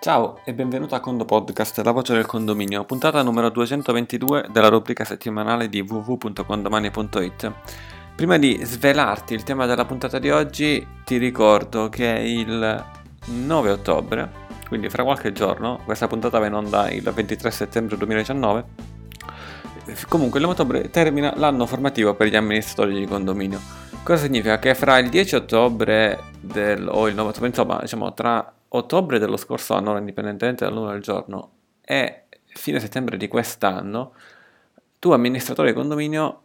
Ciao e benvenuto a Condo Podcast, la voce del condominio, puntata numero 222 della rubrica settimanale di www.condomani.it. Prima di svelarti il tema della puntata di oggi, ti ricordo che il 9 ottobre, quindi fra qualche giorno, questa puntata va in onda il 23 settembre 2019, comunque il 9 ottobre termina l'anno formativo per gli amministratori di condominio. Cosa significa? Che fra il 10 ottobre del, o il 9 ottobre, insomma, diciamo tra ottobre dello scorso anno, indipendentemente dal numero del giorno, e fine settembre di quest'anno, tu amministratore di condominio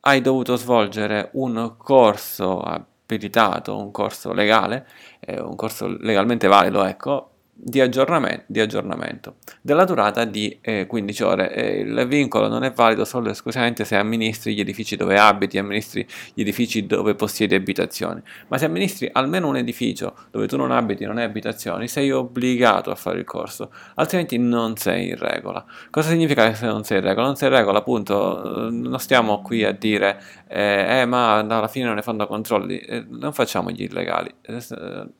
hai dovuto svolgere un corso abilitato, un corso legale, eh, un corso legalmente valido, ecco, di aggiornamento, di aggiornamento, della durata di eh, 15 ore. Eh, il vincolo non è valido solo e esclusivamente se amministri gli edifici dove abiti, amministri gli edifici dove possiedi abitazioni, ma se amministri almeno un edificio dove tu non abiti, non hai abitazioni, sei obbligato a fare il corso, altrimenti non sei in regola. Cosa significa se non sei in regola? Non sei in regola, appunto, eh, non stiamo qui a dire eh, eh ma alla fine non ne fanno controlli, eh, non facciamo gli illegali.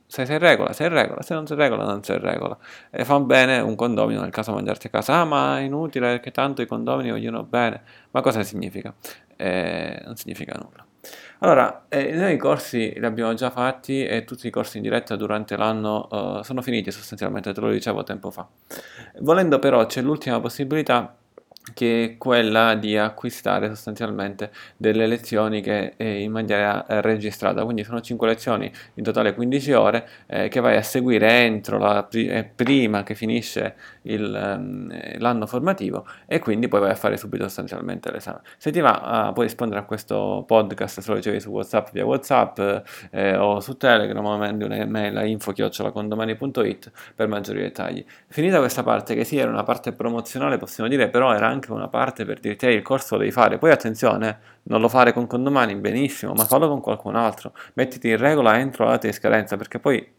Eh, se sei in regola, sei in regola, se non sei in regola, non sei in regola. E fa bene un condomino nel caso mangiarti a casa. Ah, ma è inutile perché tanto i condomini vogliono bene. Ma cosa significa? Eh, non significa nulla. Allora, eh, noi i corsi li abbiamo già fatti e tutti i corsi in diretta durante l'anno uh, sono finiti sostanzialmente, te lo dicevo tempo fa. Volendo però c'è l'ultima possibilità che è quella di acquistare sostanzialmente delle lezioni che eh, in maniera eh, registrata, quindi sono 5 lezioni, in totale 15 ore, eh, che vai a seguire entro la pri- eh, prima che finisce il, ehm, l'anno formativo e quindi poi vai a fare subito sostanzialmente l'esame. Se ti va uh, puoi rispondere a questo podcast se lo ricevi su Whatsapp via Whatsapp eh, o su Telegram o mandi un'email a info-condomani.it per maggiori dettagli. Finita questa parte che sì era una parte promozionale possiamo dire però era anche anche una parte per dirti hey, il corso lo devi fare, poi attenzione, non lo fare con condomani, benissimo, ma fallo con qualcun altro, mettiti in regola entro la data di scadenza, perché poi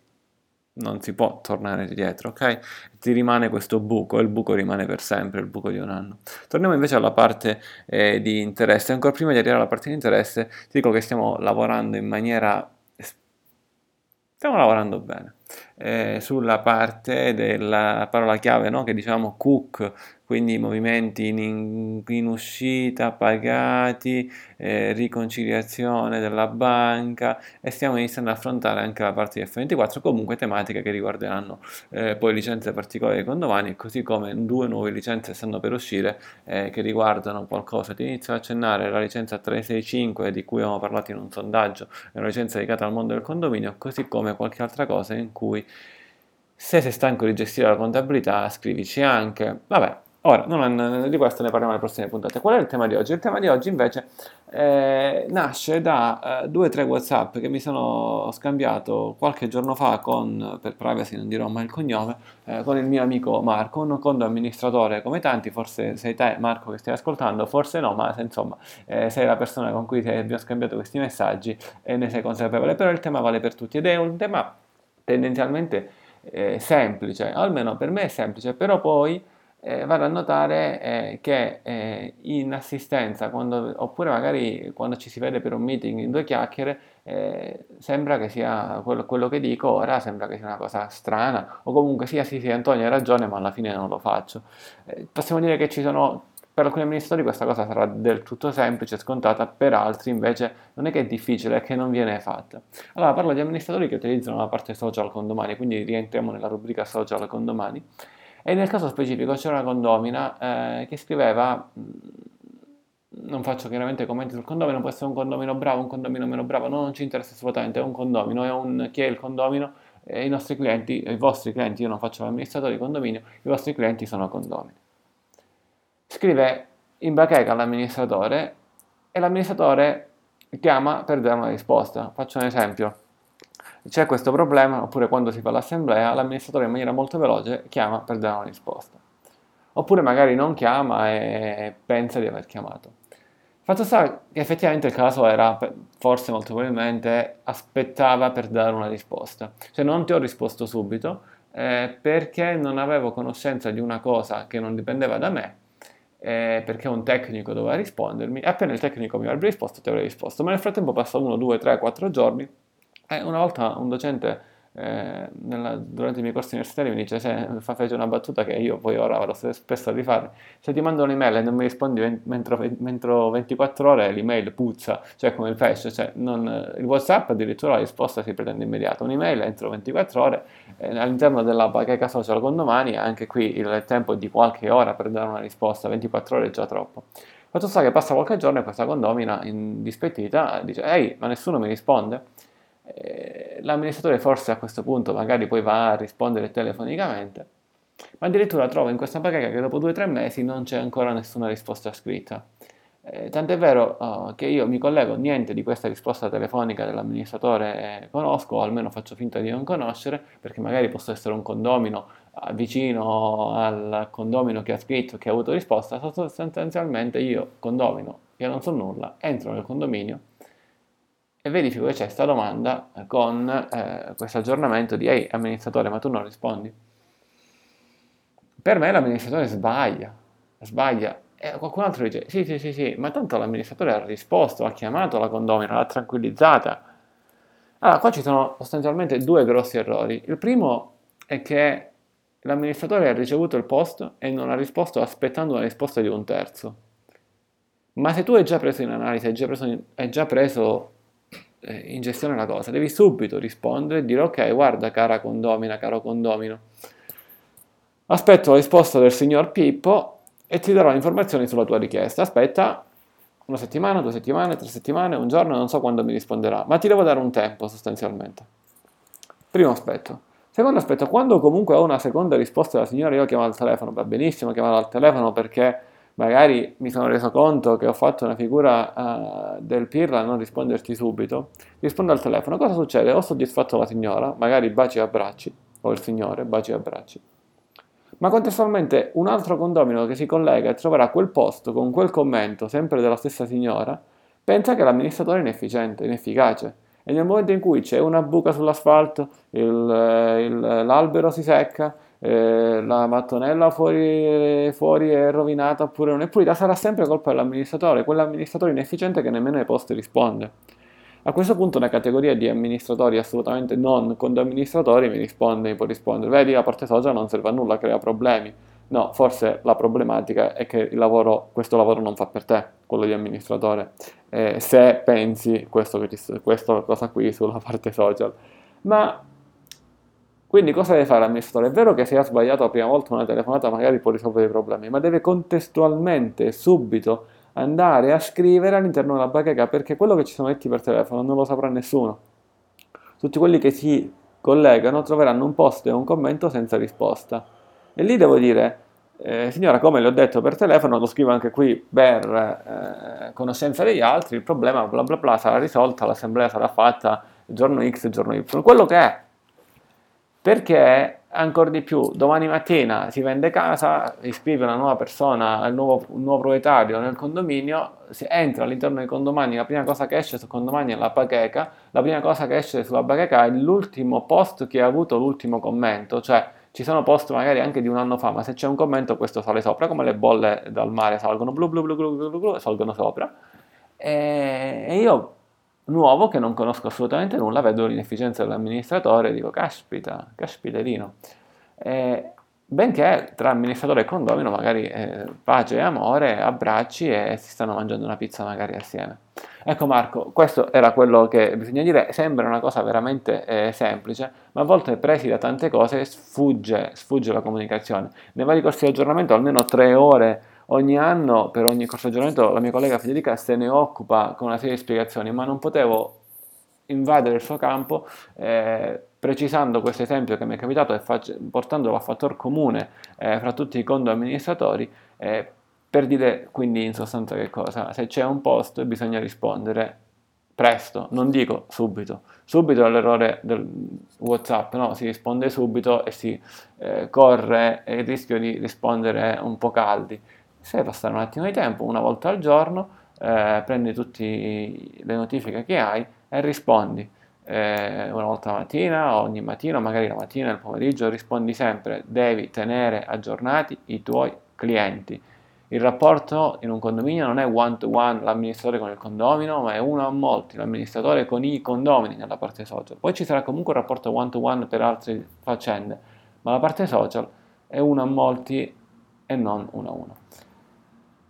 non si può tornare indietro, ok? Ti rimane questo buco e il buco rimane per sempre, il buco di un anno. Torniamo invece alla parte eh, di interesse. Ancora prima di arrivare alla parte di interesse, ti dico che stiamo lavorando in maniera... stiamo lavorando bene. Eh, sulla parte della parola chiave no? che diciamo cook quindi movimenti in, in uscita, pagati, eh, riconciliazione della banca e stiamo iniziando ad affrontare anche la parte di F24, comunque tematiche che riguarderanno eh, poi licenze particolari con domani, così come due nuove licenze stanno per uscire eh, che riguardano qualcosa. Ti inizio a accennare la licenza 365 di cui abbiamo parlato in un sondaggio, è una licenza dedicata al mondo del condominio, così come qualche altra cosa in cui se sei stanco di gestire la contabilità, scrivici anche. Vabbè, Ora, non, di questo ne parliamo nelle prossime puntate. Qual è il tema di oggi? Il tema di oggi invece eh, nasce da eh, due o tre WhatsApp che mi sono scambiato qualche giorno fa con, per privacy non dirò mai il cognome, eh, con il mio amico Marco, un conto amministratore come tanti, forse sei te Marco che stai ascoltando, forse no, ma insomma eh, sei la persona con cui abbiamo scambiato questi messaggi e ne sei consapevole, però il tema vale per tutti ed è un tema tendenzialmente eh, semplice, almeno per me è semplice, però poi eh, vado a notare eh, che eh, in assistenza, quando, oppure magari quando ci si vede per un meeting in due chiacchiere, eh, sembra che sia quello, quello, che dico ora, sembra che sia una cosa strana, o comunque sia sì, sì, Antonio ha ragione, ma alla fine non lo faccio. Eh, possiamo dire che ci sono, per alcuni amministratori questa cosa sarà del tutto semplice, scontata, per altri invece non è che è difficile, è che non viene fatta. Allora parlo di amministratori che utilizzano la parte social con domani, quindi rientriamo nella rubrica social con domani. E nel caso specifico c'era una condomina eh, che scriveva, mm, non faccio chiaramente commenti sul condomino, può essere un condomino bravo, un condomino meno bravo, non ci interessa assolutamente, è un condomino, è un, chi è il condomino, eh, i nostri clienti, i vostri clienti, io non faccio l'amministratore di condominio, i vostri clienti sono condomini. Scrive in bacheca all'amministratore e l'amministratore chiama per dare una risposta. Faccio un esempio c'è questo problema, oppure quando si fa l'assemblea, l'amministratore in maniera molto veloce chiama per dare una risposta. Oppure magari non chiama e pensa di aver chiamato. Fatto sta che effettivamente il caso era, forse molto probabilmente, aspettava per dare una risposta. Cioè non ti ho risposto subito eh, perché non avevo conoscenza di una cosa che non dipendeva da me, eh, perché un tecnico doveva rispondermi, e appena il tecnico mi avrebbe risposto ti avrei risposto. Ma nel frattempo passa uno, due, tre, quattro giorni e una volta un docente eh, nella, durante i miei corsi universitari mi dice se fa fece una battuta che io poi ora vado spesso a rifare. Se ti mando un'email e non mi rispondi entro 24 ore l'email puzza cioè come il pesce cioè non, il whatsapp addirittura la risposta si pretende immediata un'email entro 24 ore eh, all'interno della bacheca social con domani anche qui il tempo è di qualche ora per dare una risposta 24 ore è già troppo Fatto sta che passa qualche giorno e questa condomina, indispettita, dice ehi, ma nessuno mi risponde? Eh, l'amministratore forse a questo punto magari poi va a rispondere telefonicamente, ma addirittura trova in questa bacheca che dopo due o tre mesi non c'è ancora nessuna risposta scritta. Eh, tant'è vero uh, che io mi collego, niente di questa risposta telefonica dell'amministratore conosco, o almeno faccio finta di non conoscere, perché magari posso essere un condomino vicino al condomino che ha scritto, che ha avuto risposta, sostanzialmente io, condomino, che non so nulla, entro nel condominio e verifico che c'è questa domanda con eh, questo aggiornamento di ehi amministratore ma tu non rispondi. Per me l'amministratore sbaglia, sbaglia e qualcun altro dice, sì, sì, sì, sì, ma tanto l'amministratore ha risposto, ha chiamato la condomina, l'ha tranquillizzata. Allora, qua ci sono sostanzialmente due grossi errori. Il primo è che l'amministratore ha ricevuto il post e non ha risposto aspettando una risposta di un terzo. Ma se tu hai già preso in analisi, hai già preso, hai già preso in gestione la cosa, devi subito rispondere e dire ok, guarda cara condomina, caro condomino, aspetto la risposta del signor Pippo e ti darò informazioni sulla tua richiesta. Aspetta una settimana, due settimane, tre settimane, un giorno, non so quando mi risponderà, ma ti devo dare un tempo sostanzialmente. Primo aspetto. Secondo aspetto, quando comunque ho una seconda risposta dalla signora, io chiamo al telefono, va benissimo chiamare al telefono perché magari mi sono reso conto che ho fatto una figura uh, del pirla a non risponderti subito, rispondo al telefono, cosa succede? Ho soddisfatto la signora, magari baci e abbracci, o il signore, baci e abbracci ma contestualmente un altro condomino che si collega e troverà quel posto con quel commento, sempre della stessa signora, pensa che l'amministratore è inefficiente, inefficace. E nel momento in cui c'è una buca sull'asfalto, il, il, l'albero si secca, eh, la mattonella fuori, fuori, è rovinata oppure non è pulita, sarà sempre colpa dell'amministratore, quell'amministratore inefficiente che nemmeno ai posti risponde. A questo punto una categoria di amministratori assolutamente non condoamministratori mi risponde, mi può rispondere, vedi la parte social non serve a nulla, crea problemi. No, forse la problematica è che lavoro, questo lavoro non fa per te, quello di amministratore, eh, se pensi questo, questa cosa qui sulla parte social. Ma quindi cosa deve fare l'amministratore? È vero che se ha sbagliato la prima volta una telefonata magari può risolvere i problemi, ma deve contestualmente, subito, andare a scrivere all'interno della bacheca perché quello che ci sono detti per telefono non lo saprà nessuno. Tutti quelli che si collegano troveranno un post e un commento senza risposta. E lì devo dire, eh, signora, come le ho detto per telefono, lo scrivo anche qui per eh, conoscenza degli altri, il problema bla bla bla sarà risolto, l'assemblea sarà fatta giorno X, giorno Y, quello che è. Perché ancora di più, domani mattina si vende casa, iscrive una nuova persona, il nuovo, un nuovo proprietario nel condominio, si entra all'interno del condominio, la prima cosa che esce sul condominio è la bacheca, la prima cosa che esce sulla bacheca è l'ultimo post che ha avuto l'ultimo commento, cioè ci sono post magari anche di un anno fa, ma se c'è un commento questo sale sopra, come le bolle dal mare salgono blu blu blu blu blu, blu, blu salgono sopra. E io nuovo che non conosco assolutamente nulla, vedo l'inefficienza dell'amministratore e dico caspita, caspiterino. Eh, benché tra amministratore e condomino magari eh, pace e amore, abbracci e si stanno mangiando una pizza magari assieme. Ecco Marco, questo era quello che bisogna dire, sembra una cosa veramente eh, semplice, ma a volte presi da tante cose sfugge, sfugge la comunicazione. Nei vari corsi di aggiornamento almeno tre ore ogni anno, per ogni corso di aggiornamento, la mia collega Federica se ne occupa con una serie di spiegazioni, ma non potevo invadere il suo campo eh, precisando questo esempio che mi è capitato e fac- portandolo a fattor comune eh, fra tutti i condo amministratori eh, per dire quindi in sostanza che cosa? Se c'è un post bisogna rispondere presto, non dico subito. Subito è l'errore del WhatsApp, no, si risponde subito e si eh, corre il rischio di rispondere un po' caldi se passare un attimo di tempo, una volta al giorno, eh, prendi tutte le notifiche che hai e rispondi. Eh, una volta la mattina, ogni mattina, magari la mattina il pomeriggio, rispondi sempre, devi tenere aggiornati i tuoi clienti. Il rapporto in un condominio non è one to one l'amministratore con il condomino, ma è uno a molti, l'amministratore con i condomini nella parte social. Poi ci sarà comunque un rapporto one to one per altre faccende, ma la parte social è uno a molti e non uno a uno.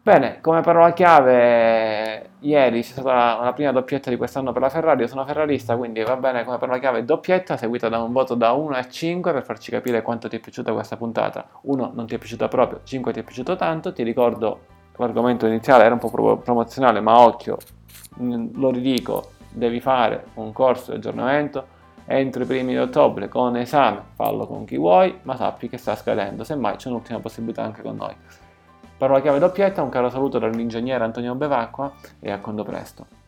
Bene, come parola chiave, ieri c'è stata la prima doppietta di quest'anno per la Ferrari, io sono ferrarista, quindi va bene come parola chiave doppietta, seguita da un voto da 1 a 5 per farci capire quanto ti è piaciuta questa puntata. 1 non ti è piaciuta proprio, 5 ti è piaciuto tanto, ti ricordo l'argomento iniziale era un po' promozionale, ma occhio, lo ridico, devi fare un corso di aggiornamento entro i primi di ottobre con esame, fallo con chi vuoi, ma sappi che sta scadendo, semmai c'è un'ultima possibilità anche con noi. Parola chiave doppietta, un caro saluto dall'ingegnere Antonio Bevacqua e a quando presto.